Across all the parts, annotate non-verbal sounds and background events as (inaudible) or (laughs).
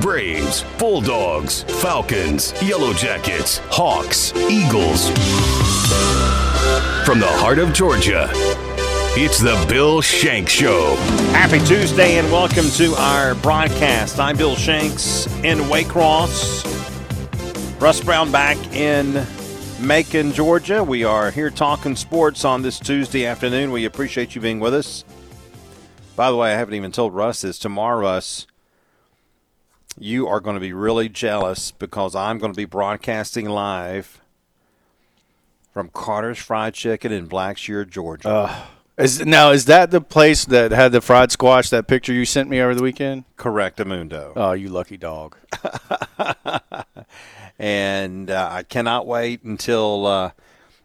Braves, Bulldogs, Falcons, Yellow Jackets, Hawks, Eagles. From the heart of Georgia, it's the Bill Shanks Show. Happy Tuesday and welcome to our broadcast. I'm Bill Shanks in Waycross. Russ Brown back in Macon, Georgia. We are here talking sports on this Tuesday afternoon. We appreciate you being with us. By the way, I haven't even told Russ this. Tomorrow, Russ, you are going to be really jealous because I'm going to be broadcasting live from Carter's Fried Chicken in Blackshear, Georgia. Uh, is now is that the place that had the fried squash? That picture you sent me over the weekend? Correct, Amundo. Oh, you lucky dog! (laughs) and uh, I cannot wait until uh,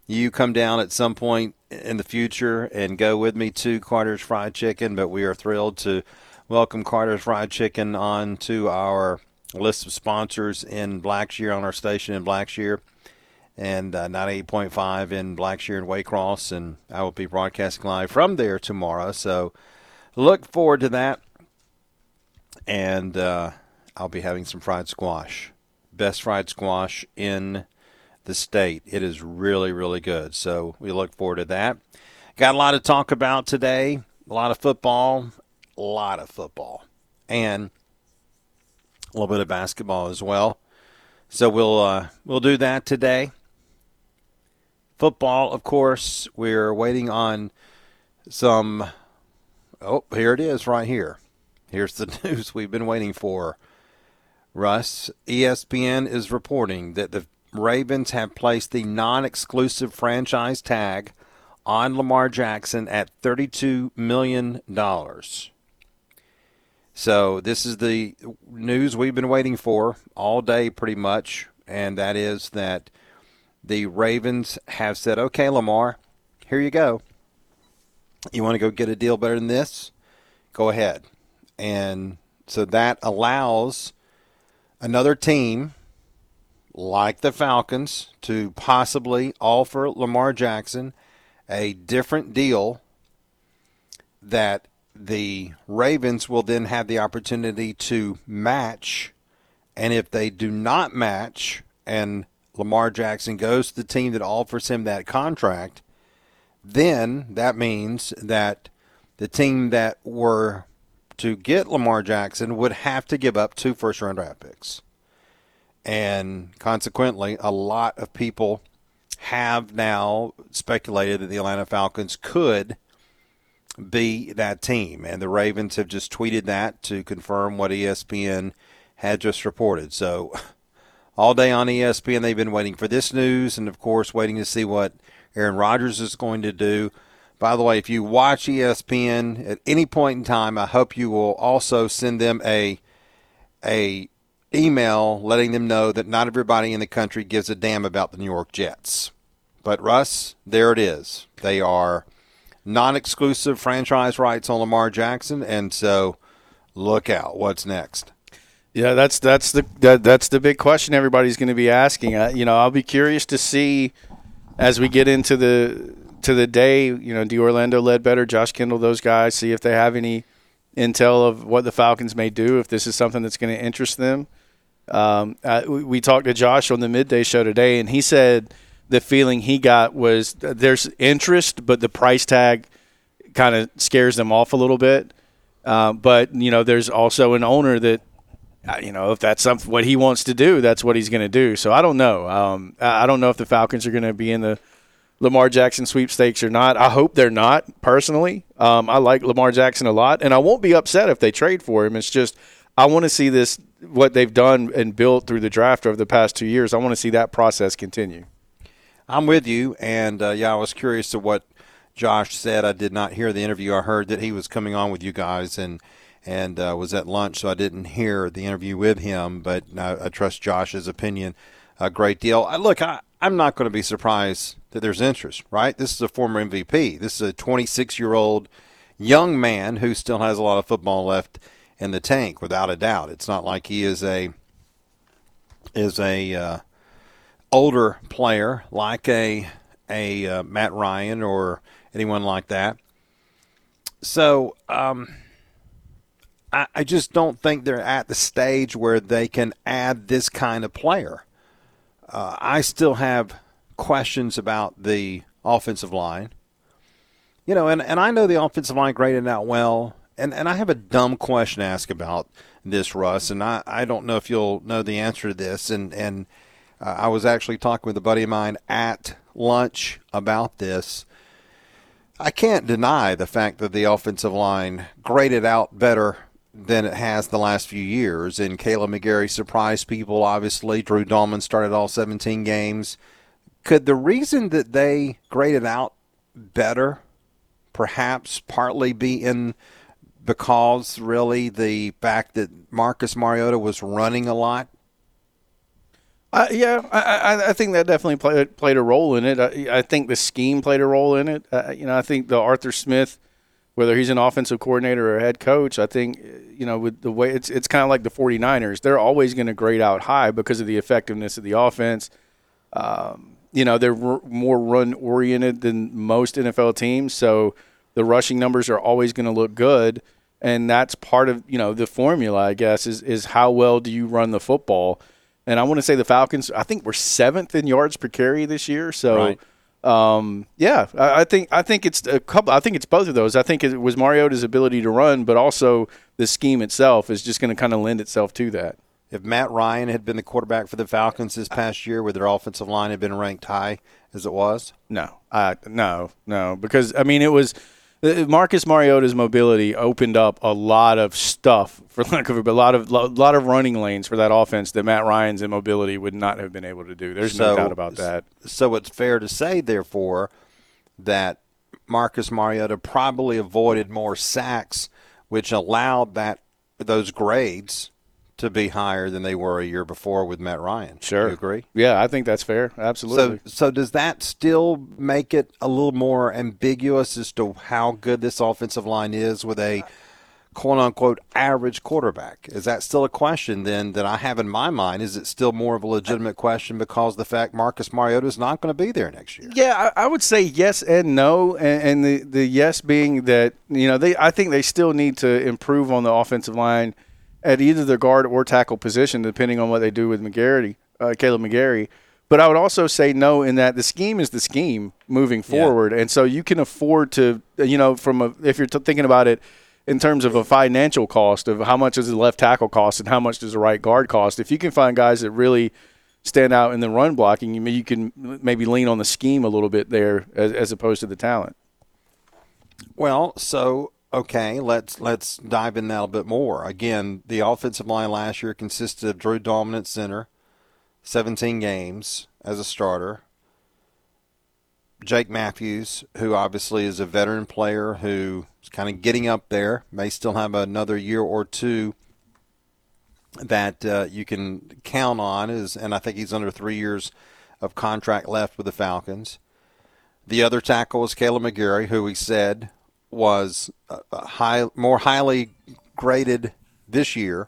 you come down at some point in the future and go with me to Carter's Fried Chicken. But we are thrilled to welcome Carter's Fried Chicken on to our list of sponsors in Blackshear on our station in Blackshear and uh, 98.5 in Blackshear and Waycross. And I will be broadcasting live from there tomorrow. So look forward to that. And uh, I'll be having some fried squash. Best fried squash in the state. It is really, really good. So we look forward to that. Got a lot to talk about today. A lot of football. Lot of football. And a little bit of basketball as well. So we'll uh, we'll do that today. Football, of course, we're waiting on some. Oh, here it is right here. Here's the (laughs) news we've been waiting for. Russ, ESPN is reporting that the Ravens have placed the non exclusive franchise tag on Lamar Jackson at $32 million. So, this is the news we've been waiting for all day, pretty much, and that is that the Ravens have said, okay, Lamar, here you go. You want to go get a deal better than this? Go ahead. And so that allows another team like the Falcons to possibly offer Lamar Jackson a different deal that the Ravens will then have the opportunity to match. And if they do not match and Lamar Jackson goes to the team that offers him that contract, then that means that the team that were to get Lamar Jackson would have to give up two first round draft picks. And consequently, a lot of people have now speculated that the Atlanta Falcons could be that team. And the Ravens have just tweeted that to confirm what ESPN had just reported. So (laughs) all day on ESPN. They've been waiting for this news and, of course, waiting to see what Aaron Rodgers is going to do. By the way, if you watch ESPN at any point in time, I hope you will also send them a a email letting them know that not everybody in the country gives a damn about the New York Jets. But Russ, there it is. They are non-exclusive franchise rights on Lamar Jackson, and so look out. What's next? Yeah, that's that's the that, that's the big question everybody's going to be asking. Uh, you know, I'll be curious to see as we get into the to the day. You know, do Orlando Ledbetter, Josh Kendall, those guys, see if they have any intel of what the Falcons may do if this is something that's going to interest them. Um, we talked to Josh on the midday show today, and he said the feeling he got was there's interest, but the price tag kind of scares them off a little bit. Uh, but you know, there's also an owner that you know, if that's what he wants to do, that's what he's going to do. So I don't know. Um, I don't know if the Falcons are going to be in the Lamar Jackson sweepstakes or not. I hope they're not. Personally, um, I like Lamar Jackson a lot, and I won't be upset if they trade for him. It's just I want to see this what they've done and built through the draft over the past two years. I want to see that process continue. I'm with you, and uh, yeah, I was curious to what Josh said. I did not hear the interview. I heard that he was coming on with you guys and and uh, was at lunch, so I didn't hear the interview with him. But I, I trust Josh's opinion a great deal. I, look, I, I'm not going to be surprised that there's interest. Right? This is a former MVP. This is a 26 year old young man who still has a lot of football left in the tank, without a doubt. It's not like he is a is a uh, older player like a a uh, Matt Ryan or anyone like that. So. Um, I, I just don't think they're at the stage where they can add this kind of player. Uh, I still have questions about the offensive line. You know, and, and I know the offensive line graded out well, and, and I have a dumb question to ask about this, Russ, and I, I don't know if you'll know the answer to this. And, and uh, I was actually talking with a buddy of mine at lunch about this. I can't deny the fact that the offensive line graded out better than it has the last few years. And Kaleb McGary surprised people, obviously. Drew Dalman started all 17 games. Could the reason that they graded out better perhaps partly be in because really the fact that Marcus Mariota was running a lot? Uh, yeah, I, I, I, think that definitely played played a role in it. I, I think the scheme played a role in it. Uh, you know, I think the Arthur Smith, whether he's an offensive coordinator or head coach, I think you know with the way it's it's kind of like the 49ers. They're always going to grade out high because of the effectiveness of the offense. Um, you know, they're r- more run oriented than most NFL teams, so the rushing numbers are always going to look good and that's part of you know the formula, I guess, is is how well do you run the football. And I want to say the Falcons, I think we're seventh in yards per carry this year. So, right. um, yeah, I, I, think I think it's a couple. I think it's both of those. I think it was Mariota's ability to run, but also the scheme itself is just going to kind of lend itself to that. If Matt Ryan had been the quarterback for the Falcons this past year, would their offensive line have been ranked high as it was? No, uh, no, no, because I mean it was Uh, uh, Marcus Mariota's mobility opened up a lot of stuff, for (laughs) lack of a, a lot of a lot of running lanes for that offense that Matt Ryan's immobility would not have been able to do. There's so, no doubt about that. So it's fair to say, therefore, that Marcus Mariota probably avoided more sacks, which allowed that those grades to be higher than they were a year before with Matt Ryan. Sure. you agree? Yeah, I think that's fair. Absolutely. So, so does that still make it a little more ambiguous as to how good this offensive line is with a quote unquote average quarterback? Is that still a question then that I have in my mind? Is it still more of a legitimate question because the fact Marcus Mariota is not going to be there next year? Yeah, I, I would say yes and no, and, and the the yes being that you know they I think they still need to improve on the offensive line at either the guard or tackle position, depending on what they do with McGary, uh, Kaleb McGary. But I would also say no in that the scheme is the scheme moving forward, yeah. and so you can afford to, you know, from a if you're t- thinking about it in terms of a financial cost of how much does the left tackle cost and how much does the right guard cost. If you can find guys that really stand out in the run blocking, you, you can maybe lean on the scheme a little bit there as, as opposed to the talent. Well, so Okay, let's let's dive in that a bit more. Again, the offensive line last year consisted of Drew Dominant center, 17 games as a starter. Jake Matthews, who obviously is a veteran player who is kind of getting up there, may still have another year or two that uh, you can count on. Is and I think he's under three years of contract left with the Falcons. The other tackle is Kaleb McGary, who we said was high, more highly graded this year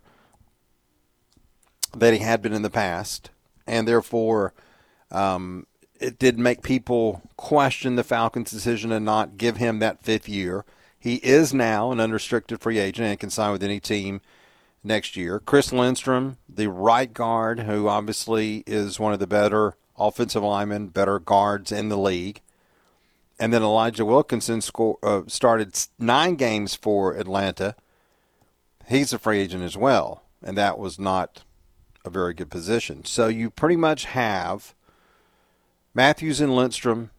than he had been in the past, and therefore um, it did make people question the Falcons' decision to not give him that fifth year. He is now an unrestricted free agent and can sign with any team next year. Chris Lindstrom, the right guard, who obviously is one of the better offensive linemen, better guards in the league. And then Elijah Wilkinson score, uh, started nine games for Atlanta. He's a free agent as well, and that was not a very good position. So you pretty much have Matthews and Lindstrom,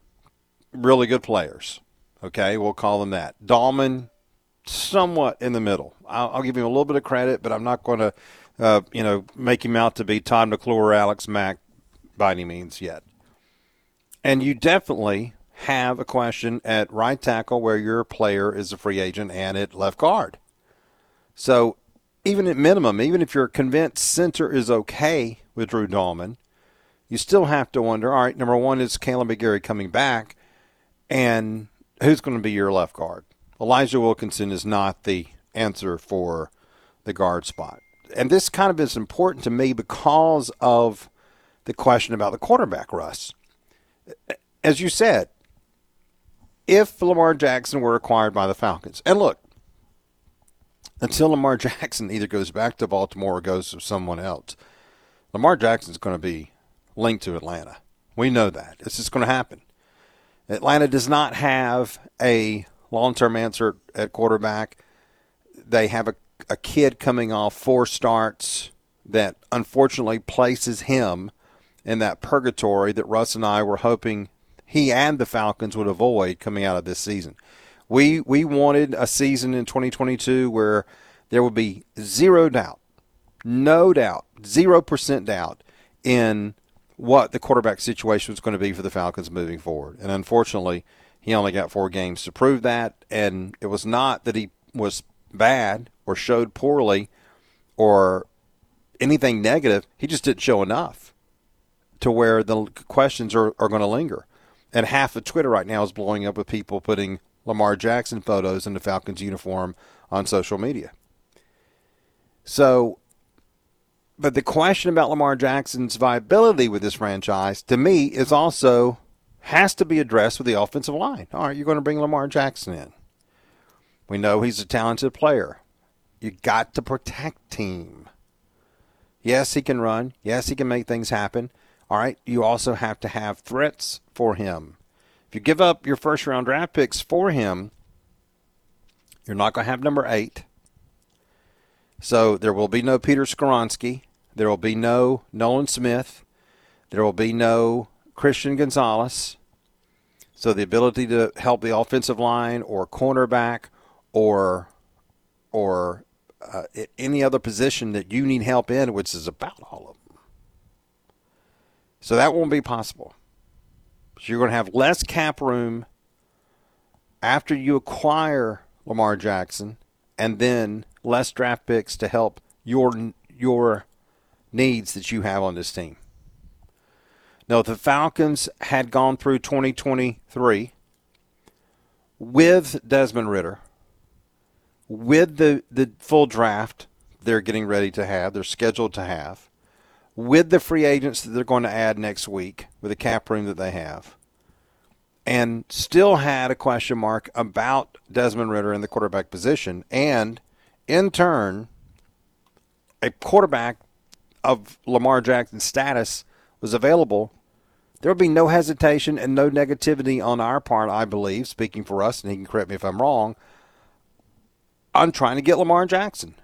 really good players. Okay, we'll call them that. Dalman, somewhat in the middle. I'll, I'll give him a little bit of credit, but I'm not going to, uh, you know, make him out to be Todd McClure or Alex Mack by any means yet. And you definitely have a question at right tackle where your player is a free agent and at left guard. So even at minimum, even if you're convinced center is okay with Drew Dalman, you still have to wonder, all right, number one, is Kaleb McGary coming back? And who's going to be your left guard? Elijah Wilkinson is not the answer for the guard spot. And this kind of is important to me because of the question about the quarterback, Russ. As you said, if Lamar Jackson were acquired by the Falcons. And look, until Lamar (laughs) Jackson either goes back to Baltimore or goes to someone else. Lamar Jackson's going to be linked to Atlanta. We know that. It's just going to happen. Atlanta does not have a long term answer at quarterback. They have a, a kid coming off four starts that unfortunately places him in that purgatory that Russ and I were hoping he and the Falcons would avoid coming out of this season. We we wanted a season in 2022 where there would be zero doubt, no doubt, zero percent doubt in what the quarterback situation was going to be for the Falcons moving forward. And unfortunately, he only got four games to prove that. And it was not that he was bad or showed poorly or anything negative. He just didn't show enough to where the questions are, are going to linger. And half of Twitter right now is blowing up with people putting Lamar Jackson photos in the Falcons uniform on social media. So, but the question about Lamar Jackson's viability with this franchise, to me, is also has to be addressed with the offensive line. All right, you're going to bring Lamar Jackson in. We know he's a talented player. You got to protect him. Yes, he can run. Yes, he can make things happen. All right, you also have to have threats for him. If you give up your first round draft picks for him, you're not going to have number eight. So there will be no Peter Skoronski. There will be no Nolan Smith. There will be no Christian Gonzalez. So the ability to help the offensive line or cornerback or or uh, any other position that you need help in, which is about. So that won't be possible. So you're going to have less cap room after you acquire Lamar Jackson, and then less draft picks to help your your needs that you have on this team. Now, the Falcons had gone through 2023 with Desmond Ridder, with the, the full draft they're getting ready to have, they're scheduled to have, with the free agents that they're going to add next week, with the cap room that they have, and still had a question mark about Desmond Ridder in the quarterback position, and in turn, a quarterback of Lamar Jackson's status was available, there would be no hesitation and no negativity on our part, I believe, speaking for us, and he can correct me if I'm wrong, on trying to get Lamar Jackson.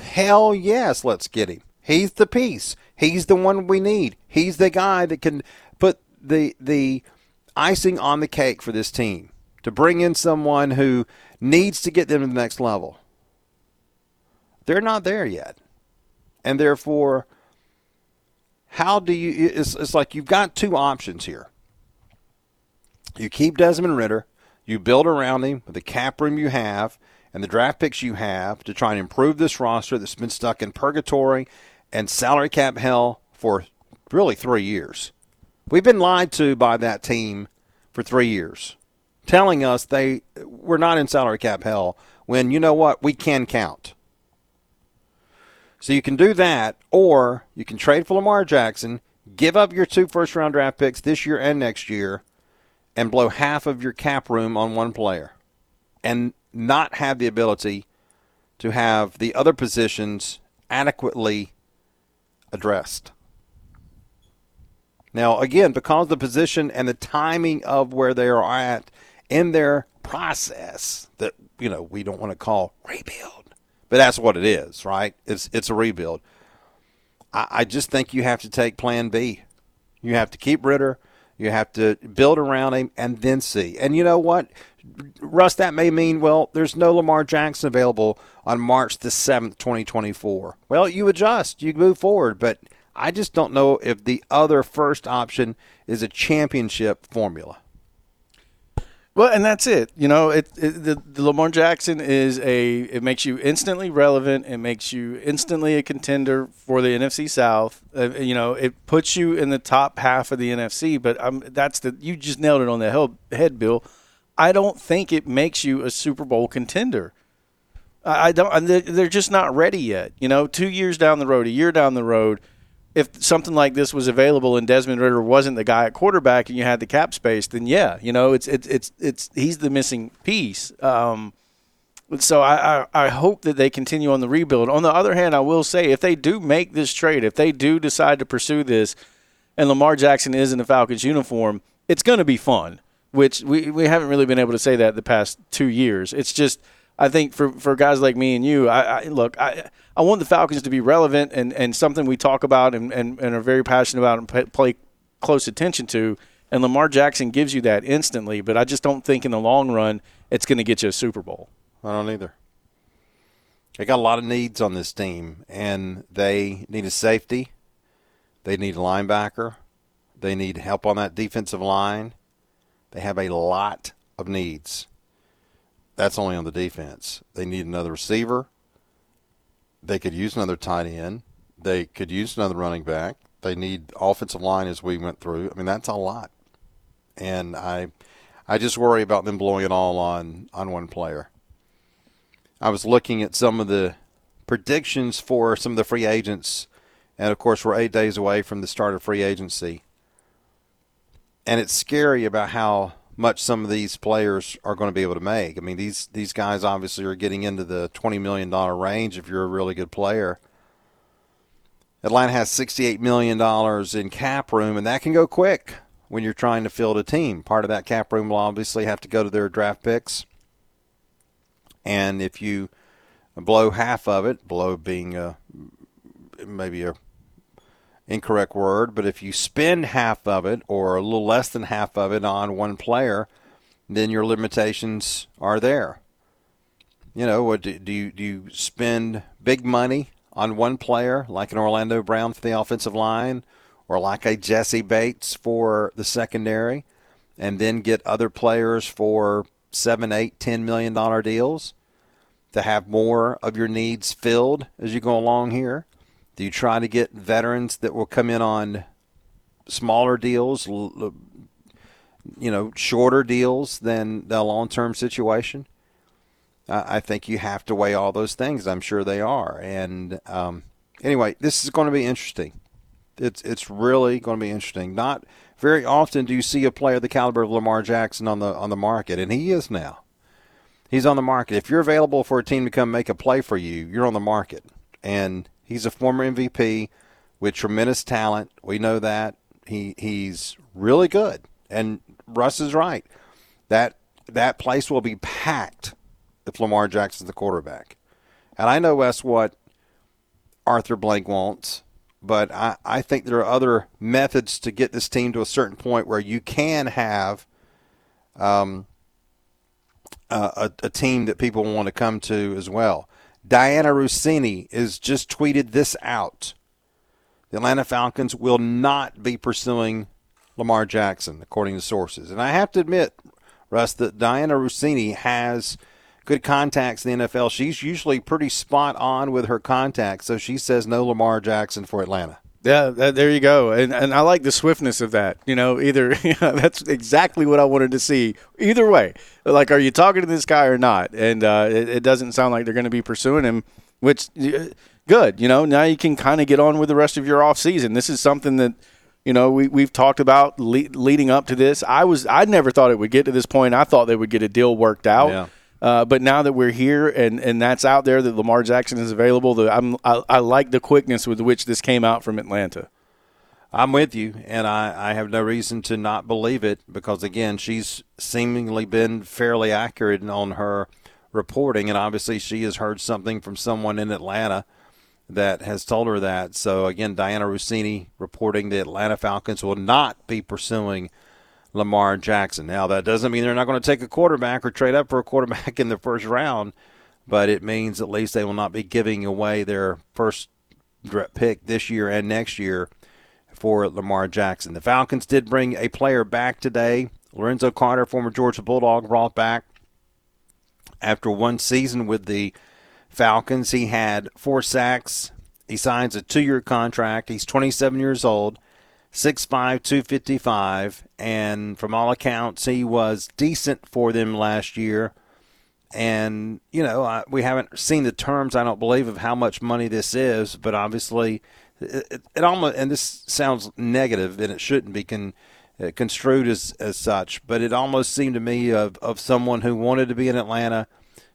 Hell yes, let's get him. He's the piece. He's the one we need. He's the guy that can put the the icing on the cake for this team to bring in someone who needs to get them to the next level. They're not there yet. And therefore, how do you it's, it's like you've got two options here. You keep Desmond Ridder, you build around him with the cap room you have and the draft picks you have to try and improve this roster that's been stuck in purgatory and salary cap hell for really three years. We've been lied to by that team for three years, telling us they we're not in salary cap hell when you know what we can count. So you can do that, or you can trade for Lamar Jackson, give up your two first round draft picks this year and next year, and blow half of your cap room on one player, and not have the ability to have the other positions adequately addressed. Now, again, because the position and the timing of where they are at in their process that you know we don't want to call rebuild, but that's what it is, right? It's it's a rebuild. I, I just think you have to take Plan B. You have to keep Ridder. You have to build around him and then see. And you know what, Russ, that may mean well, there's no Lamar Jackson available on March the seventh, twenty twenty four. Well, you adjust, you move forward, but I just don't know if the other first option is a championship formula. Well, and that's it. You know, it, it the, the, Lamar Jackson is a. It makes you instantly relevant. It makes you instantly a contender for the NFC South. Uh, you know, it puts you in the top half of the NFC. But um, that's the you just nailed it on the head, Bill. I don't think it makes you a Super Bowl contender. I, I don't. They're just not ready yet. You know, two years down the road, a year down the road if something like this was available and Desmond Ridder wasn't the guy at quarterback and you had the cap space, then yeah, you know, it's it's it's it's he's the missing piece. Um, So I, I, I hope that they continue on the rebuild. On the other hand, I will say if they do make this trade, if they do decide to pursue this, and Lamar Jackson is in the Falcons uniform, it's going to be fun. Which we, we haven't really been able to say that the past two years. It's just I think for, for guys like me and you, I, I look I I want the Falcons to be relevant and, and something we talk about and, and, and are very passionate about and play close attention to. And Lamar Jackson gives you that instantly, but I just don't think in the long run it's going to get you a Super Bowl. I don't either. They got a lot of needs on this team, and they need a safety. They need a linebacker. They need help on that defensive line. They have a lot of needs. That's only on the defense. They need another receiver. They could use another tight end. They could use another running back. They need offensive line as we went through. I mean, that's a lot. And I I just worry about them blowing it all on on one player. I was looking at some of the predictions for some of the free agents, and of course, we're eight days away from the start of free agency. And it's scary about how much some of these players are going to be able to make. I mean, these these guys obviously are getting into the twenty million dollar range if you're a really good player. Atlanta has sixty eight million dollars in cap room, and that can go quick when you're trying to field a team. Part of that cap room will obviously have to go to their draft picks. And if you blow half of it, blow being a, maybe a incorrect word, but if you spend half of it or a little less than half of it on one player, then your limitations are there. You know, what do, do you do you spend big money on one player like an Orlando Brown for the offensive line, or like a Jessie Bates for the secondary, and then get other players for seven, eight, ten million dollar deals to have more of your needs filled as you go along here? Do you try to get veterans that will come in on smaller deals, you know, shorter deals than the long term situation? I think you have to weigh all those things. I'm sure they are. And um, anyway, this is going to be interesting. It's it's really going to be interesting. Not very often do you see a player of the caliber of Lamar Jackson on the on the market, and he is now. He's on the market. If you're available for a team to come make a play for you, you're on the market. And he's a former MVP with tremendous talent. We know that. He he's really good. And Russ is right. That that place will be packed if Lamar Jackson's the quarterback. And I know that's what Arthur Blank wants but I, I think there are other methods to get this team to a certain point where you can have um, a, a, team that people want to come to as well. Dianna Russini is just tweeted this out. The Atlanta Falcons will not be pursuing Lamar Jackson, according to sources. And I have to admit, Russ, that Dianna Russini has – good contacts in the NFL. She's usually pretty spot on with her contacts. So she says no Lamar Jackson for Atlanta. Yeah, there you go, and and I like the swiftness of that. You know, either (laughs) that's exactly what I wanted to see. Either way, like, are you talking to this guy or not? And uh, it, it, doesn't sound like they're going to be pursuing him, which uh, good. You know, now you can kind of get on with the rest of your off season. This is something that you know we we've talked about le- leading up to this. I was I never thought it would get to this point. I thought they would get a deal worked out. Yeah. Uh, but now that we're here and, and that's out there that Lamar Jackson is available, the, I'm, I, I like the quickness with which this came out from Atlanta. I'm with you, and I, I have no reason to not believe it because, again, she's seemingly been fairly accurate on her reporting, and obviously she has heard something from someone in Atlanta that has told her that. So, again, Dianna Russini reporting the Atlanta Falcons will not be pursuing – Lamar Jackson. Now, that doesn't mean they're not going to take a quarterback or trade up for a quarterback (laughs) in the first round, but it means at least they will not be giving away their first pick this year and next year for Lamar Jackson. The Falcons did bring a player back today. Lorenzo Carter, former Georgia Bulldog, brought back after one season with the Falcons. He had four sacks. He signs a two year contract. He's 27 years old. 6'5", 255, and from all accounts, he was decent for them last year. And, you know, I, we haven't seen the terms, I don't believe, of how much money this is, but obviously it, it, it almost, and this sounds negative, and it shouldn't be con, uh, construed as, as such, but it almost seemed to me of, of someone who wanted to be in Atlanta,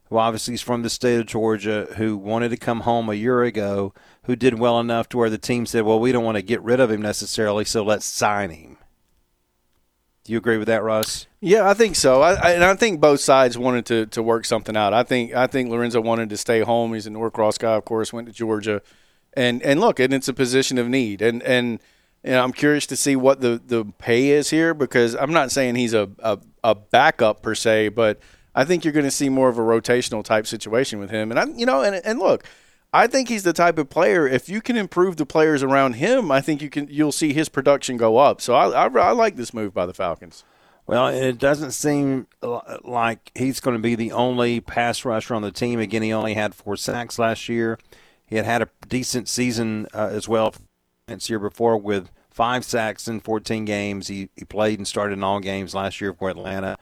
who obviously is from the state of Georgia, who wanted to come home a year ago, who did well enough to where the team said, well, we don't want to get rid of him necessarily, so let's sign him. Do you agree with that, Russ? Yeah, I think so. I, I, and I think both sides wanted to, to work something out. I think I think Lorenzo wanted to stay home. He's a Norcross guy, of course, went to Georgia, and and look, and it's a position of need. And and you know, I'm curious to see what the, the pay is here because I'm not saying he's a, a, a backup per se, but I think you're going to see more of a rotational type situation with him. And I, you know, and and look, I think he's the type of player. If you can improve the players around him, I think you can. You'll see his production go up. So I, I, I like this move by the Falcons. Well, it doesn't seem like he's going to be the only pass rusher on the team. Again, he only had four sacks last year. He had had a decent season uh, as well this year before with five sacks in 14 games. He, he played and started in all games last year for Atlanta.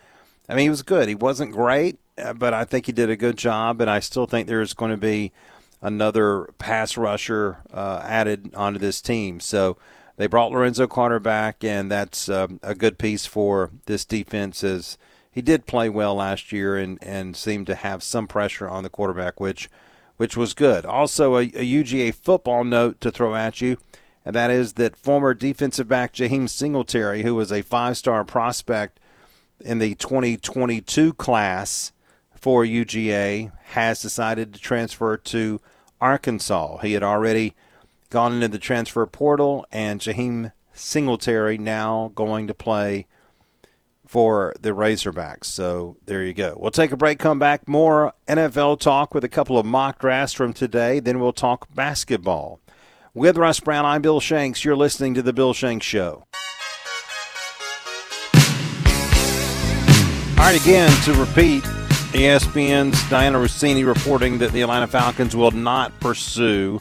I mean, he was good. He wasn't great, uh, but I think he did a good job, and I still think there's going to be another pass rusher uh, added onto this team. So they brought Lorenzo Carter back, and that's um, a good piece for this defense. As he did play well last year and, and seemed to have some pressure on the quarterback, which which was good. Also, a, a UGA football note to throw at you, and that is that former defensive back Jaheim Singletary, who was a five-star prospect in the 2022 class for UGA, has decided to transfer to Arkansas. He had already gone into the transfer portal, and Jaheim Singletary now going to play for the Razorbacks. So there you go. We'll take a break, come back. More NFL talk with a couple of mock drafts from today. Then we'll talk basketball. With Russ Brown, I'm Bill Shanks. You're listening to The Bill Shanks Show. All right, again, to repeat, ESPN's Dianna Russini reporting that the Atlanta Falcons will not pursue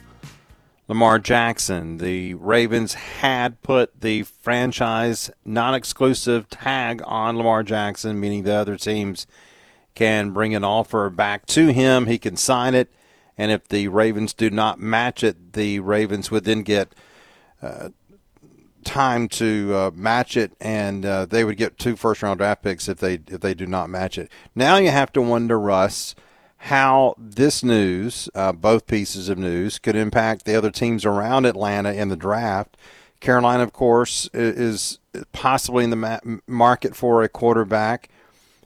Lamar Jackson. The Ravens had put the franchise non exclusive tag on Lamar Jackson, meaning the other teams can bring an offer back to him. He can sign it. And if the Ravens do not match it, the Ravens would then get uh, time to uh, match it, and uh, they would get two first round draft picks if they if they do not match it. Now you have to wonder, Russ how this news, uh, both pieces of news, could impact the other teams around Atlanta in the draft. Carolina, of course, is possibly in the market for a quarterback.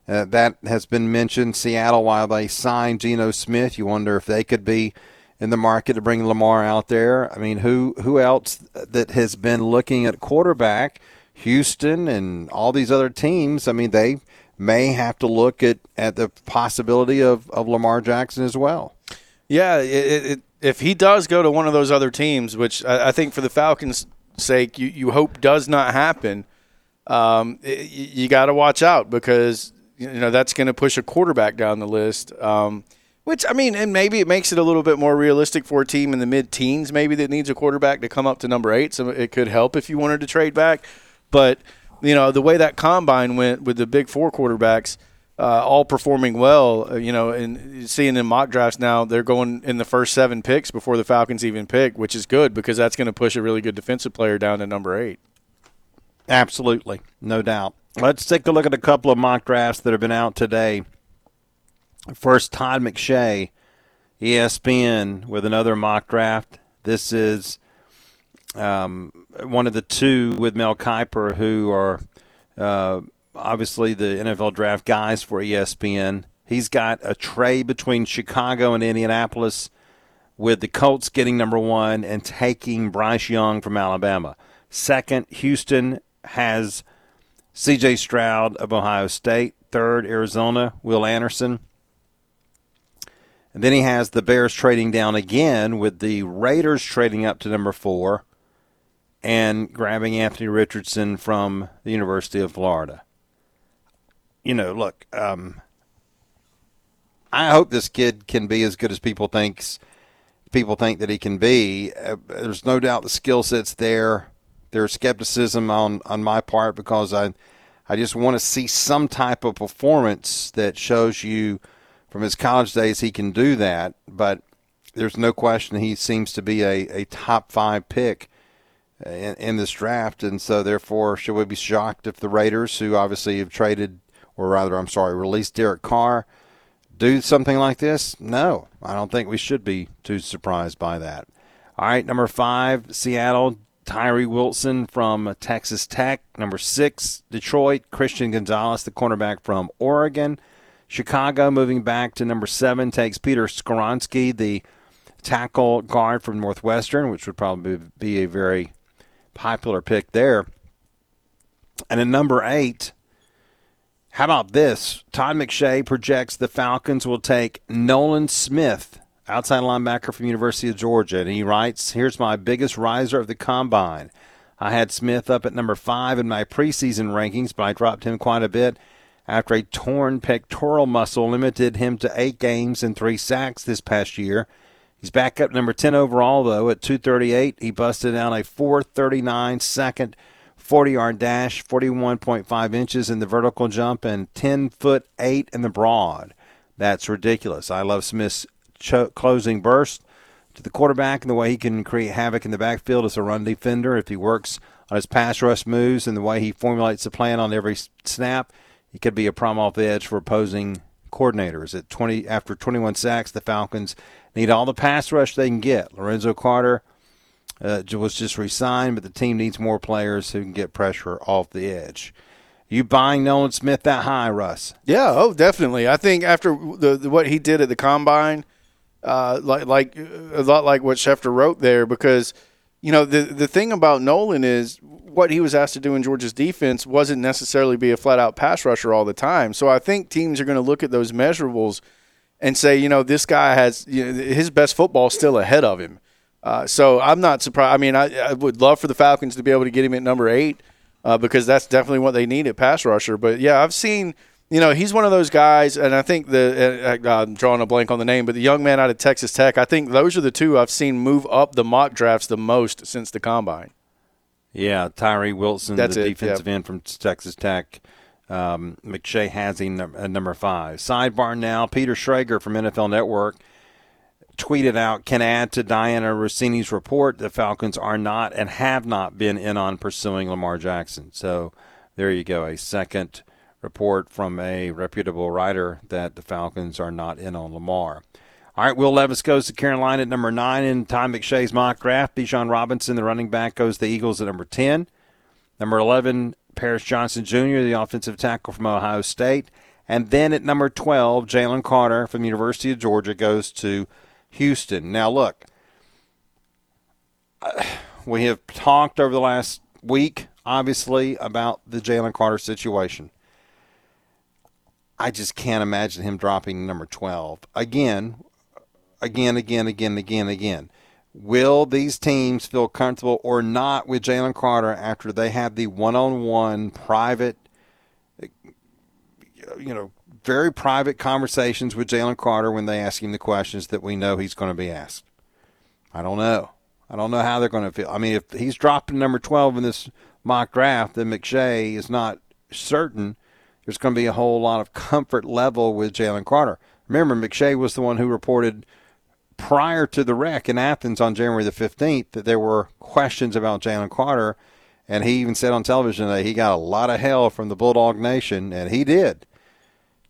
Uh, that has been mentioned. Seattle, while they signed Geno Smith, you wonder if they could be in the market to bring Lamar out there. I mean, who who else that has been looking at quarterback? Houston and all these other teams. I mean, they may have to look at, at the possibility of, of Lamar Jackson as well. Yeah, it, it, if he does go to one of those other teams, which I, I think for the Falcons' sake, you, you hope does not happen, um, it, you got to watch out because you know that's going to push a quarterback down the list. Um, which I mean, and maybe it makes it a little bit more realistic for a team in the mid-teens, maybe that needs a quarterback to come up to number eight. So it could help if you wanted to trade back, but you know the way that combine went with the big four quarterbacks. Uh, all performing well, uh, you know, and seeing in mock drafts now, they're going in the first seven picks before the Falcons even pick, which is good because that's going to push a really good defensive player down to number eight. Absolutely, no doubt. Let's take a look at a couple of mock drafts that have been out today. First, Todd McShay, ESPN, with another mock draft. This is um, one of the two with Mel Kiper, who are uh, obviously the NFL draft guys for ESPN. He's got a trade between Chicago and Indianapolis, with the Colts getting number one and taking Bryce Young from Alabama. Second, Houston has C.J. Stroud of Ohio State. Third, Arizona, Will Anderson. And then he has the Bears trading down again with the Raiders trading up to number four and grabbing Anthony Richardson from the University of Florida. You know, look, um, I hope this kid can be as good as people thinks people think that he can be. Uh, there's no doubt the skill set's there. There's skepticism on on my part because I I just want to see some type of performance that shows you from his college days he can do that. But there's no question he seems to be a, a top five pick in, in this draft, and so therefore, should we be shocked if the Raiders, who obviously have traded, or rather, I'm sorry, released Derek Carr, do something like this? No, I don't think we should be too surprised by that. All right, number five, Seattle, Tyree Wilson from Texas Tech. Number six, Detroit, Christian Gonzalez, the cornerback from Oregon. Chicago moving back to number seven takes Peter Skoronski, the tackle guard from Northwestern, which would probably be a very popular pick there. And in number eight, how about this? Todd McShay projects the Falcons will take Nolan Smith, outside linebacker from University of Georgia, and he writes, "Here's my biggest riser of the combine. I had Smith up at number five in my preseason rankings, but I dropped him quite a bit." After a torn pectoral muscle limited him to eight games and three sacks this past year, He's back up number 10 overall, though, at 238. He busted down a 439 second 40 yard dash, 41.5 inches in the vertical jump, and 10 foot 8 in the broad. That's ridiculous. I love Smith's cho- closing burst to the quarterback and the way he can create havoc in the backfield as a run defender. If he works on his pass rush moves and the way he formulates the plan on every snap, he could be a prime off edge for opposing coordinators. At 20 after 21 sacks, the Falcons need all the pass rush they can get. Lorenzo Carter uh, was just re-signed, but the team needs more players who can get pressure off the edge. You buying Nolan Smith that high, Russ? Yeah, oh, definitely. I think after the, the what he did at the combine, uh, like like a lot like what Schefter wrote there, because you know the the thing about Nolan is what he was asked to do in Georgia's defense wasn't necessarily be a flat out pass rusher all the time. So I think teams are going to look at those measurables and say, you know, this guy has you know, his best football still ahead of him. Uh, so I'm not surprised. I mean, I, I, would love for the Falcons to be able to get him at number eight uh, because that's definitely what they need at pass rusher. But yeah, I've seen, you know, he's one of those guys, and I think the uh, I'm drawing a blank on the name, but the young man out of Texas Tech. I think those are the two I've seen move up the mock drafts the most since the combine. Yeah, Tyree Wilson, That's the it, defensive end from Texas Tech. Um, McShay has him at number five. Sidebar now, Peter Schrager from NFL Network tweeted out, can add to Dianna Russini's report the Falcons are not and have not been in on pursuing Lamar Jackson. So there you go, a second report from a reputable writer that the Falcons are not in on Lamar. All right, Will Levis goes to Carolina at number nine in Tom McShay's mock draft. Bijan Robinson, the running back, goes to the Eagles at number 10. Number 11, Paris Johnson Jr., the offensive tackle from Ohio State. And then at number 12, Jalen Carter from the University of Georgia goes to Houston. Now, look, uh, we have talked over the last week, obviously, about the Jalen Carter situation. I just can't imagine him dropping number 12. Again, again, again, again, again, again. Will these teams feel comfortable or not with Jalen Carter after they have the one-on-one private, you know, very private conversations with Jalen Carter when they ask him the questions that we know he's going to be asked? I don't know. I don't know how they're going to feel. I mean, if he's dropping number 12 in this mock draft, then McShay is not certain there's going to be a whole lot of comfort level with Jalen Carter. Remember, McShay was the one who reported – prior to the wreck in Athens on January the 15th that there were questions about Jalen Carter. And he even said on television that he got a lot of hell from the Bulldog Nation, and he did.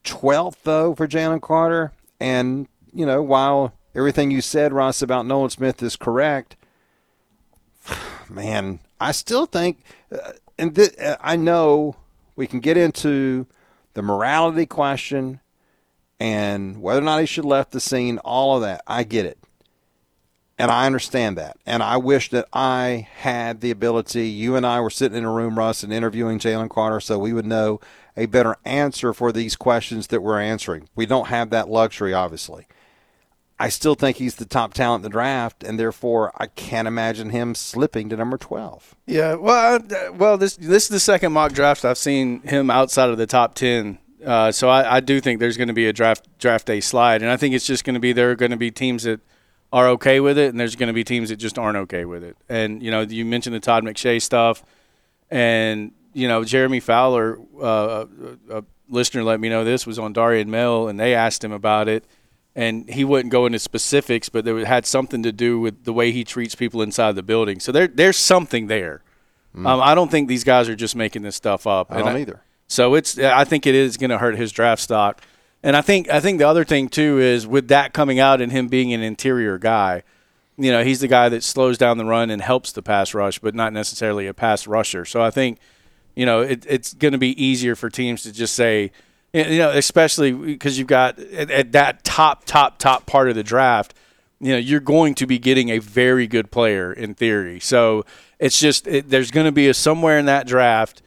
12th, though, for Jalen Carter. And, you know, while everything you said, Ross, about Nolan Smith is correct, (sighs) man, I still think, uh, and th- uh, I know we can get into the morality question and whether or not he should left the scene, all of that, I get it. And I understand that. And I wish that I had the ability. You and I were sitting in a room, Russ, and interviewing Jalen Carter so we would know a better answer for these questions that we're answering. We don't have that luxury, obviously. I still think he's the top talent in the draft, and therefore I can't imagine him slipping to number twelve. Yeah, well, well, this this is the second mock draft I've seen him outside of the top ten uh, so I, I, do think there's going to be a draft draft day slide, and I think it's just going to be there are going to be teams that are okay with it, and there's going to be teams that just aren't okay with it. And you know, you mentioned the Todd McShay stuff, and you know, Jeremy Fowler, uh, a, a listener let me know this was on Darian Mel, and they asked him about it, and he wouldn't go into specifics, but it had something to do with the way he treats people inside the building. So there, there's something there. Mm. Um, I don't think these guys are just making this stuff up. I don't I, either. So it's I think it is going to hurt his draft stock. And I think I think the other thing too is with that coming out and him being an interior guy, you know, he's the guy that slows down the run and helps the pass rush, but not necessarily a pass rusher. So I think, you know, it, it's going to be easier for teams to just say, you know, especially because you've got at, at that top, top, top part of the draft, you know, you're going to be getting a very good player in theory. So it's just it, there's going to be a somewhere in that draft.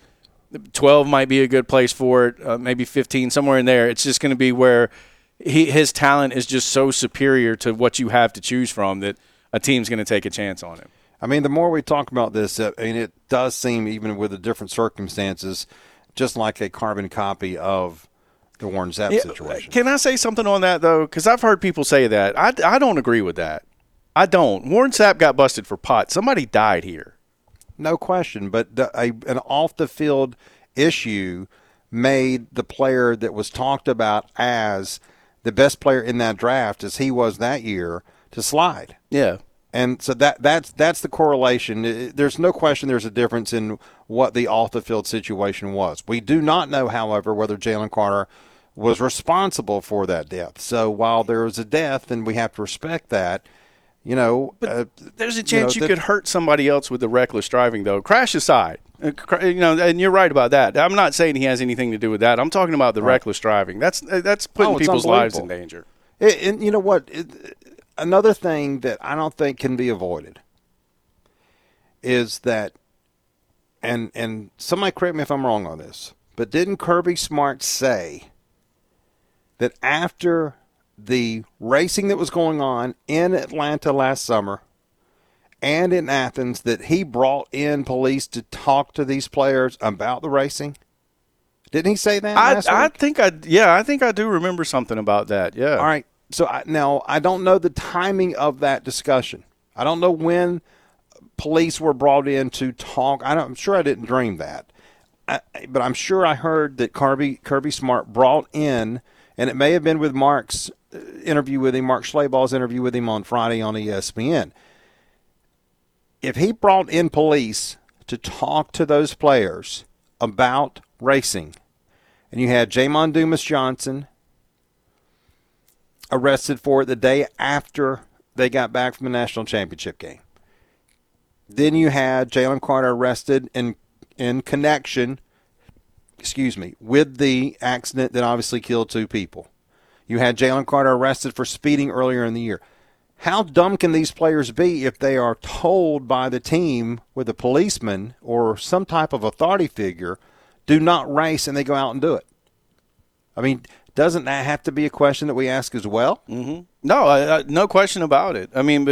12 might be a good place for it, uh, maybe 15, somewhere in there. It's just going to be where he, his talent is just so superior to what you have to choose from that a team's going to take a chance on him. I mean, the more we talk about this, uh, I mean, it does seem, even with the different circumstances, just like a carbon copy of the Warren Sapp yeah, situation. Can I say something on that, though? Because I've heard people say that. I, I don't agree with that. I don't. Warren Sapp got busted for pot. Somebody died here no question. But the, a, an off the field issue made the player that was talked about as the best player in that draft, as he was that year, to slide. Yeah. And so that that's that's the correlation. There's no question there's a difference in what the off the field situation was. We do not know, however, whether Jalen Carter was responsible for that death. So while there was a death, and we have to respect that, you know, uh, there's a chance you, know, you could hurt somebody else with the reckless driving, though. Crash aside, uh, you know, and you're right about that. I'm not saying he has anything to do with that. I'm talking about the right. reckless driving. That's uh, that's putting oh, people's lives in danger. It, and you know what? It, another thing that I don't think can be avoided is that, and and somebody correct me if I'm wrong on this, but didn't Kirby Smart say that after the racing that was going on in Atlanta last summer and in Athens that he brought in police to talk to these players about the racing? Didn't he say that? I, I think I yeah I think I do remember something about that. Yeah. All right. So I, now I don't know the timing of that discussion. I don't know when police were brought in to talk. I am sure I didn't dream that, I, but I'm sure I heard that Kirby Kirby Smart brought in, and it may have been with Mark's uh, interview with him, Mark Schlabach's interview with him on Friday on ESPN. If he brought in police to talk to those players about racing, and you had Jamon Dumas Johnson arrested for it the day after they got back from the national championship game. Then you had Jalen Carter arrested in in connection, excuse me, with the accident that obviously killed two people. You had Jalen Carter arrested for speeding earlier in the year. How dumb can these players be if they are told by the team with a policeman or some type of authority figure, do not race, and they go out and do it? I mean, doesn't that have to be a question that we ask as well? Mm-hmm. No, I, I, no question about it. I mean,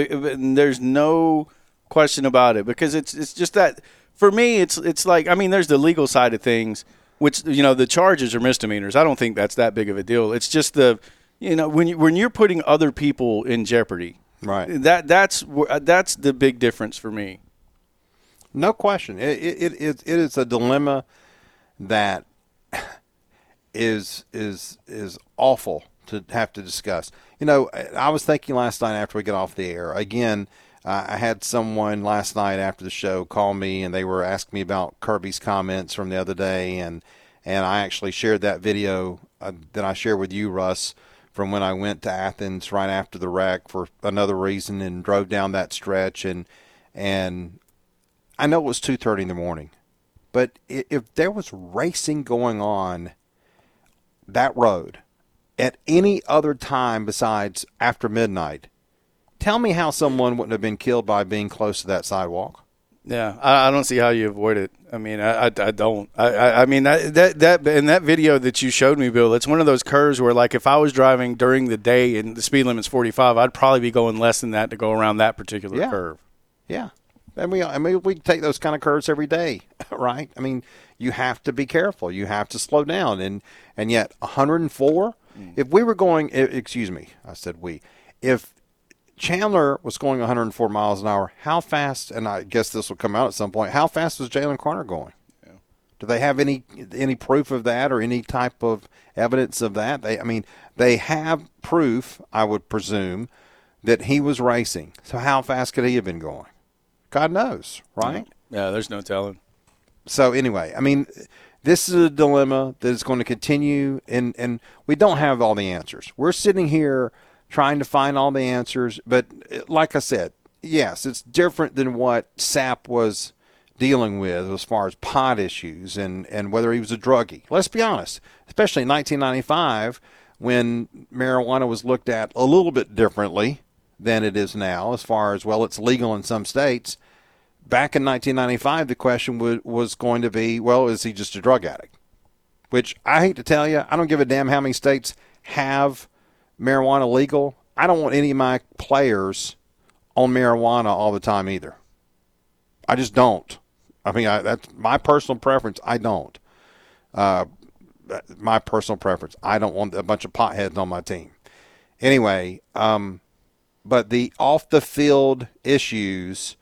there's no question about it because it's it's just that for me, it's it's like I mean, there's the legal side of things which you know the charges are misdemeanors. I don't think that's that big of a deal. It's just the you know when you, when you're putting other people in jeopardy. Right. That that's that's the big difference for me. No question. It it, it, it is a dilemma that is is is awful to have to discuss. You know, I was thinking last night after we got off the air again. Uh, I had someone last night after the show call me, and they were asking me about Kirby's comments from the other day, and and I actually shared that video uh, that I shared with you, Russ, from when I went to Athens right after the wreck for another reason, and drove down that stretch, and and I know it was two thirty in the morning, but if there was racing going on that road at any other time besides after midnight Tell me how someone wouldn't have been killed by being close to that sidewalk. Yeah, I, I don't see how you avoid it. I mean, I, I, I don't. I, I mean that, that that in that video that you showed me, Bill, it's one of those curves where, like, if I was driving during the day and the speed limit's 45, I'd probably be going less than that to go around that particular yeah. curve. Yeah, and we, I mean, we take those kind of curves every day, (laughs) right? I mean, you have to be careful. You have to slow down, and and yet 104. Mm. If we were going, excuse me, I said we. If Chandler was going 104 miles an hour. How fast? And I guess this will come out at some point. How fast was Jalen Carter going? Yeah. Do they have any any proof of that or any type of evidence of that? They, I mean, they have proof. I would presume that he was racing. So how fast could he have been going? God knows, right? Yeah, there's no telling. So anyway, I mean, this is a dilemma that is going to continue, and, and we don't have all the answers. We're sitting here trying to find all the answers, but uh, like I said, yes, it's different than what Sapp was dealing with as far as pot issues and, and whether he was a druggie. Let's be honest, especially in 1995 when marijuana was looked at a little bit differently than it is now, as far as, well, it's legal in some states. Back in 1995, the question was going to be, well, is he just a drug addict? Which I hate to tell you, I don't give a damn how many states have marijuana legal. I don't want any of my players on marijuana all the time either. I just don't. I mean, I, that's my personal preference. I don't. Uh, my personal preference. I don't want a bunch of potheads on my team. Anyway, um, but the off the field issues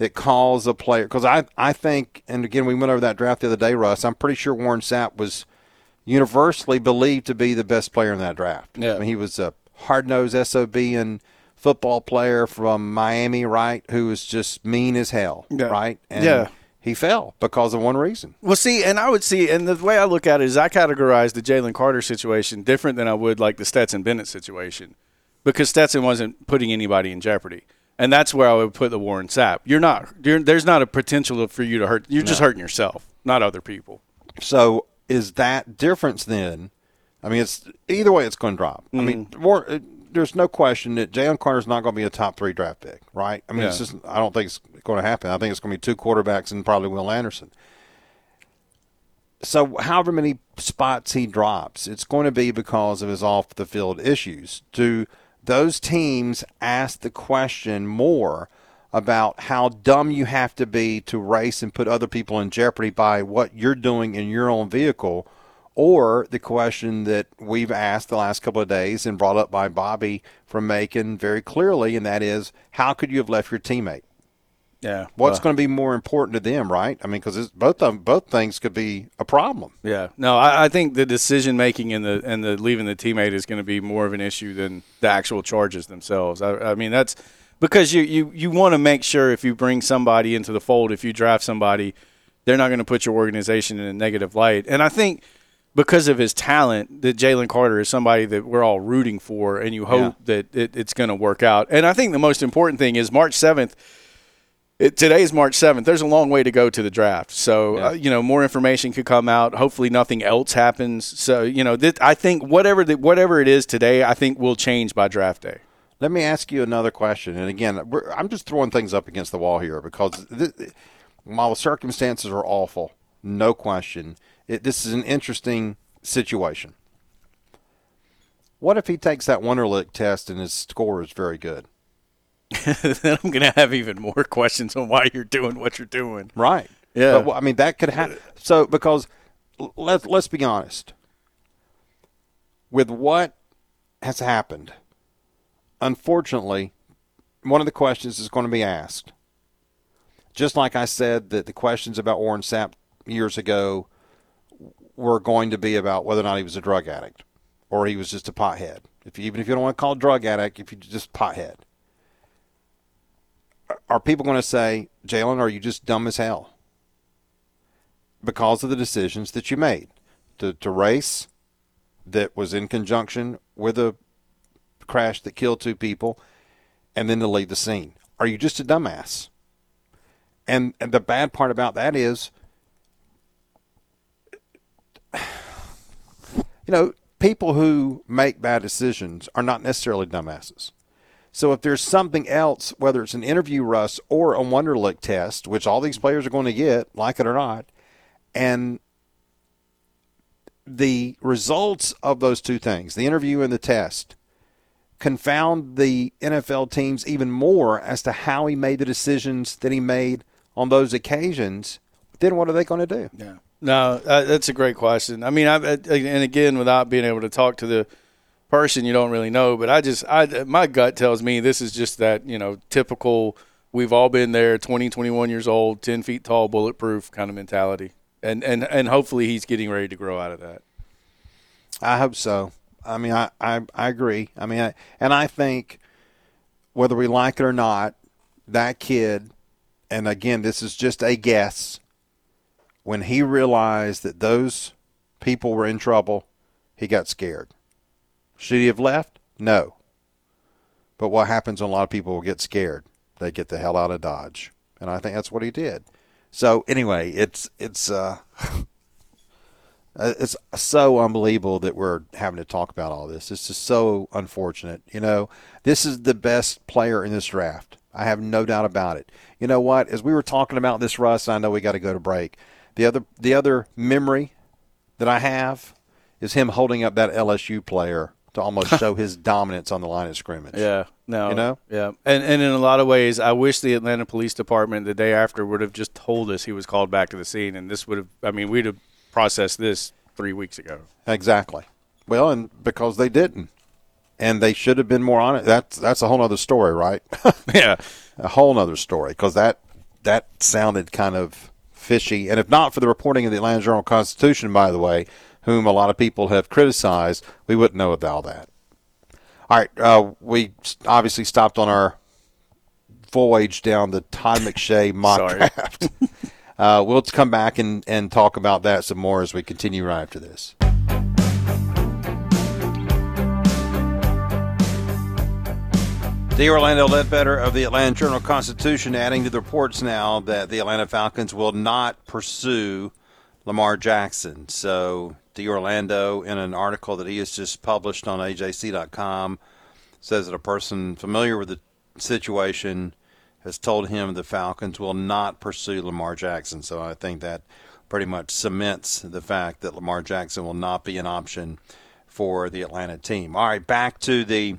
that cause a player because I I think and again we went over that draft the other day, Russ. I'm pretty sure Warren Sapp was universally believed to be the best player in that draft. Yeah, I mean, he was a hard nosed sob and football player from Miami, right? Who was just mean as hell, yeah. right? And yeah he fell because of one reason. Well, see, and I would see, and the way I look at it is I categorize the Jalen Carter situation different than I would like the Stetson Bennett situation because Stetson wasn't putting anybody in jeopardy. And that's where I would put the Warren Sapp. You're not, you're, there's not a potential for you to hurt. You're no. just hurting yourself, not other people. So is that difference then? I mean, it's either way, it's going to drop. Mm-hmm. I mean, mm-hmm. there's no question that Jalen Carter's not going to be a top three draft pick, right? I mean, yeah. it's just I don't think it's going to happen. I think it's going to be two quarterbacks and probably Will Anderson. So, however many spots he drops, it's going to be because of his off the field issues. Do those teams ask the question more about how dumb you have to be to race and put other people in jeopardy by what you're doing in your own vehicle? Or the question that we've asked the last couple of days and brought up by Bobby from Macon very clearly, and that is, how could you have left your teammate? Yeah. What's well, going to be more important to them, right? I mean, because both of them, both things could be a problem. Yeah. No, I, I think the decision making and the and the leaving the teammate is going to be more of an issue than the actual charges themselves. I, I mean, that's because you you you want to make sure if you bring somebody into the fold, if you draft somebody, they're not going to put your organization in a negative light. And I think because of his talent, that Jalen Carter is somebody that we're all rooting for, and you hope yeah. that it, it's going to work out. And I think the most important thing is March seventh it, today is March 7th. There's a long way to go to the draft. So, yeah. uh, you know, more information could come out. Hopefully nothing else happens. So, you know, th- I think whatever the, whatever it is today, I think will change by draft day. Let me ask you another question. And again, I'm just throwing things up against the wall here because th- while the circumstances are awful, no question, it, this is an interesting situation. What if he takes that Wonderlic test and his score is very good? (laughs) then I'm going to have even more questions on why you're doing what you're doing. Right. Yeah. But, I mean, that could happen. So, because let's let's be honest, with what has happened, unfortunately, one of the questions is going to be asked. Just like I said that the questions about Warren Sapp years ago were going to be about whether or not he was a drug addict or he was just a pothead. If you, even if you don't want to call it drug addict, if you just pothead are people going to say, Jalen, are you just dumb as hell? Because of the decisions that you made to, to race that was in conjunction with a crash that killed two people and then to leave the scene. Are you just a dumbass? And, and the bad part about that is, (sighs) you know, people who make bad decisions are not necessarily dumbasses. So if there's something else, whether it's an interview Russ or a Wonderlic test, which all these players are going to get, like it or not, and the results of those two things, the interview and the test, confound the NFL teams even more as to how he made the decisions that he made on those occasions, then what are they going to do? Yeah. No, that's a great question. I mean, I, and again, without being able to talk to the person you don't really know. But I just, I my gut tells me this is just that you know typical. We've all been there, 20, 21 years old, 10 feet tall, bulletproof kind of mentality. And, and, and hopefully he's getting ready to grow out of that. I hope so. I mean, I, I, I agree. I mean, I, and I think whether we like it or not, that kid, and again, this is just a guess, when he realized that those people were in trouble, he got scared. Should he have left? No. But what happens when a lot of people will get scared? They get the hell out of Dodge. And I think that's what he did. So anyway, it's it's uh (laughs) it's so unbelievable that we're having to talk about all this. It's just so unfortunate. You know, this is the best player in this draft. I have no doubt about it. You know what? As we were talking about this, Russ, I know we got to go to break. The other the other memory that I have is him holding up that LSU player to almost show his (laughs) dominance on the line of scrimmage. Yeah, no, You know? yeah, and and in a lot of ways, I wish the Atlanta Police Department the day after would have just told us he was called back to the scene, and this would have. I mean, we'd have processed this three weeks ago. Exactly. Well, and because they didn't, and they should have been more on it. That's that's a whole other story, right? (laughs) yeah, a whole other story because that that sounded kind of fishy. And if not for the reporting of the Atlanta Journal Constitution, by the way, whom a lot of people have criticized, we wouldn't know about that. All right, uh, we obviously stopped on our full wage down the Todd McShay (laughs) mock Sorry. draft. (laughs) uh, we'll come back and, and talk about that some more as we continue right after this. D. Orlando Ledbetter of the Atlanta Journal Constitution adding to the reports now that the Atlanta Falcons will not pursue Lamar Jackson. So, the Orlando, in an article that he has just published on AJC.com, says that a person familiar with the situation has told him the Falcons will not pursue Lamar Jackson. So, I think that pretty much cements the fact that Lamar Jackson will not be an option for the Atlanta team. All right, back to the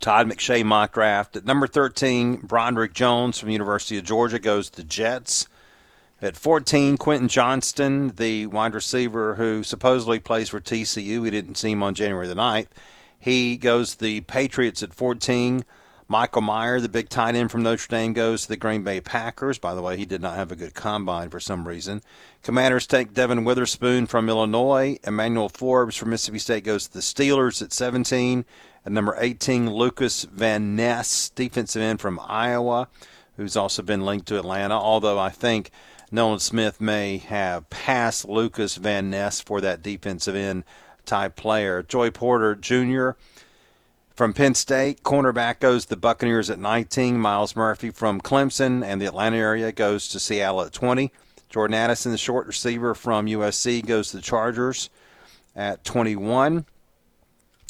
Todd McShay mock draft. At number 13, Broderick Jones from University of Georgia goes to Jets. At 14, Quentin Johnston, the wide receiver who supposedly plays for TCU. We didn't see him on January the 9th. He goes to the Patriots at 14. Michael Mayer, the big tight end from Notre Dame, goes to the Green Bay Packers. By the way, he did not have a good combine for some reason. Commanders take Devon Witherspoon from Illinois. Emmanuel Forbes from Mississippi State goes to the Steelers at 17. At number 18, Lucas Van Ness, defensive end from Iowa, who's also been linked to Atlanta, although I think Nolan Smith may have passed Lucas Van Ness for that defensive end type player. Joey Porter Jr. from Penn State, cornerback goes the Buccaneers at 19. Myles Murphy from Clemson and the Atlanta area goes to Seattle at 20. Jordan Addison, the short receiver from USC, goes to the Chargers at 21.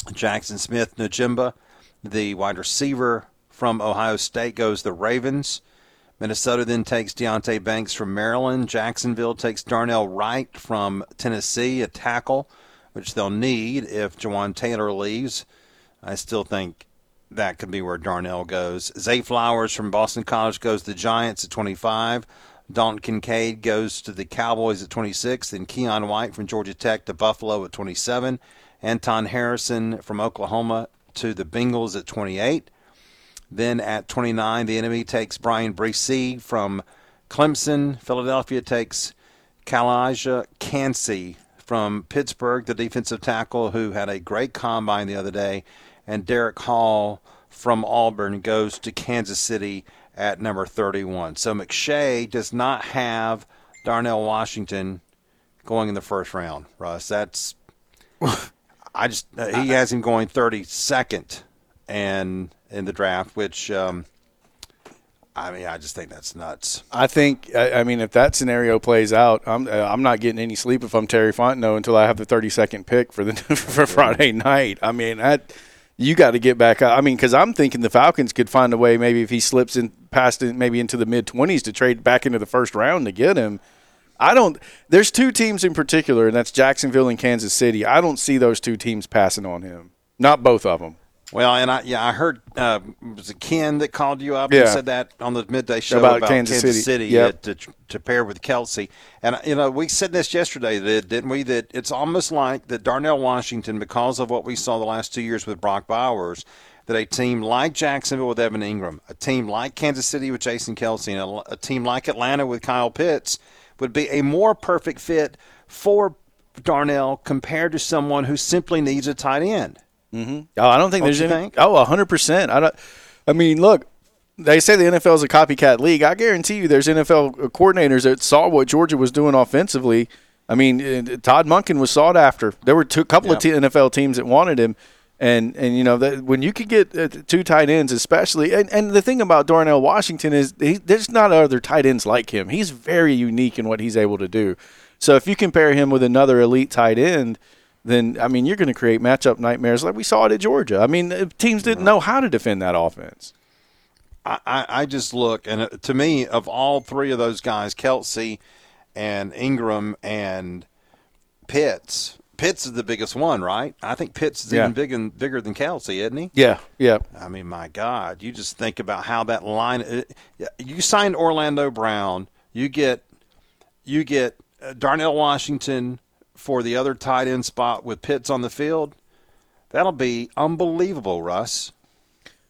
Jaxon Smith-Njigba, the wide receiver from Ohio State, goes the Ravens. Minnesota then takes Deonte Banks from Maryland. Jacksonville takes Darnell Wright from Tennessee, a tackle, which they'll need if Jawaan Taylor leaves. I still think that could be where Darnell goes. Zay Flowers from Boston College goes to the Giants at 25. Dalton Kincaid goes to the Cowboys at 26. Then Keion White from Georgia Tech to Buffalo at 27. Anton Harrison from Oklahoma to the Bengals at 28. Then at 29, the enemy takes Bryan Bresee from Clemson. Philadelphia takes Calijah Kancey from Pittsburgh, the defensive tackle who had a great combine the other day. And Derick Hall from Auburn goes to Kansas City at number 31. So McShay does not have Darnell Washington going in the first round, Russ. That's (laughs) I just he has him going 32nd and in the draft, which um, I mean I just think that's nuts. I think. I, I mean, if that scenario plays out, I'm uh, I'm not getting any sleep if I'm Terry Fontenot until I have the 32nd pick for the (laughs) for Friday night. I mean, that you got to get back. I mean, because I'm thinking the Falcons could find a way. Maybe if he slips in past it, maybe into the mid 20s to trade back into the first round to get him. I don't. There's two teams in particular, and that's Jacksonville and Kansas City. I don't see those two teams passing on him. Not both of them. Well, and I yeah I heard uh, was it Ken that called you up and Yeah. said that on the midday show About Kansas City. City, Yep. uh, to to pair with Kelce, and you know we said this yesterday, that, didn't we? That it's almost like that Darnell Washington, because of what we saw the last two years with Brock Bowers, that a team like Jacksonville with Evan Engram, a team like Kansas City with Jason Kelce, and a, a team like Atlanta with Kyle Pitts would be a more perfect fit for Darnell compared to someone who simply needs a tight end. Oh, I don't think Don't there's you any. think? Oh, hundred percent. I don't. I mean, look, they say the NFL is a copycat league. I guarantee you, there's NFL coordinators that saw what Georgia was doing offensively. I mean, uh, Todd Monken was sought after. There were a couple yep. of t- NFL teams that wanted him, and and you know that when you could get uh, two tight ends, especially, and, and the thing about Darnell Washington is he, there's not other tight ends like him. He's very unique in what he's able to do. So if you compare him with another elite tight end, then I mean you're going to create matchup nightmares like we saw it at Georgia. I mean teams didn't know how to defend that offense. I, I just look, and uh, to me, of all three of those guys, Kelce and Engram and Pitts, Pitts is the biggest one, right? I think Pitts is yeah. even bigger, bigger than Kelce, isn't he? Yeah, yeah. I mean, my God, you just think about how that line. It, uh, you signed Orlando Brown, you get, you get uh, Darnell Washington for the other tight end spot with Pitts on the field. That'll be unbelievable, Russ.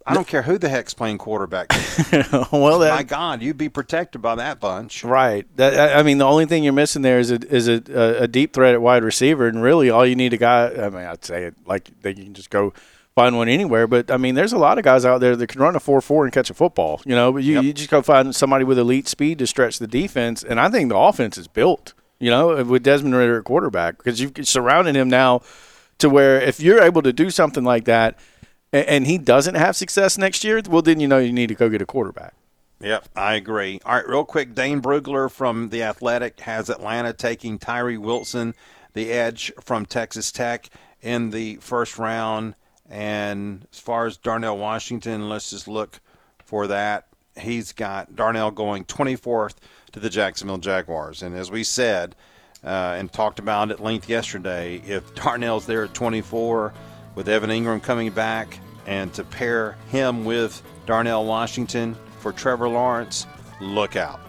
I don't care who the heck's playing quarterback. (laughs) well, that, my God, you'd be protected by that bunch, right? That, I mean, the only thing you're missing there is a is a, a, deep threat at wide receiver, and really all you need a guy. I mean, I'd say it like you can just go find one anywhere, but I mean, there's a lot of guys out there that can run a four four and catch a football, you know. But you, yep. you just go find somebody with elite speed to stretch the defense, and I think the offense is built, you know, with Desmond Ridder at quarterback because you've surrounded him now to where if you're able to do something like that and he doesn't have success next year, well, then you know you need to go get a quarterback. Yep, I agree. All right, real quick, Dane Brugler from The Athletic has Atlanta taking Tyree Wilson, the edge from Texas Tech, in the first round. And as far as Darnell Washington, let's just look for that. He's got Darnell going 24th to the Jacksonville Jaguars. And as we said uh, and talked about at length yesterday, if Darnell's there at 24 with Evan Engram coming back, and to pair him with Darnell Washington for Trevor Lawrence, look out.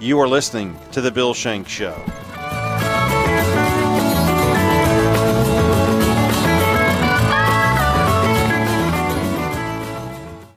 You are listening to The Bill Shank Show.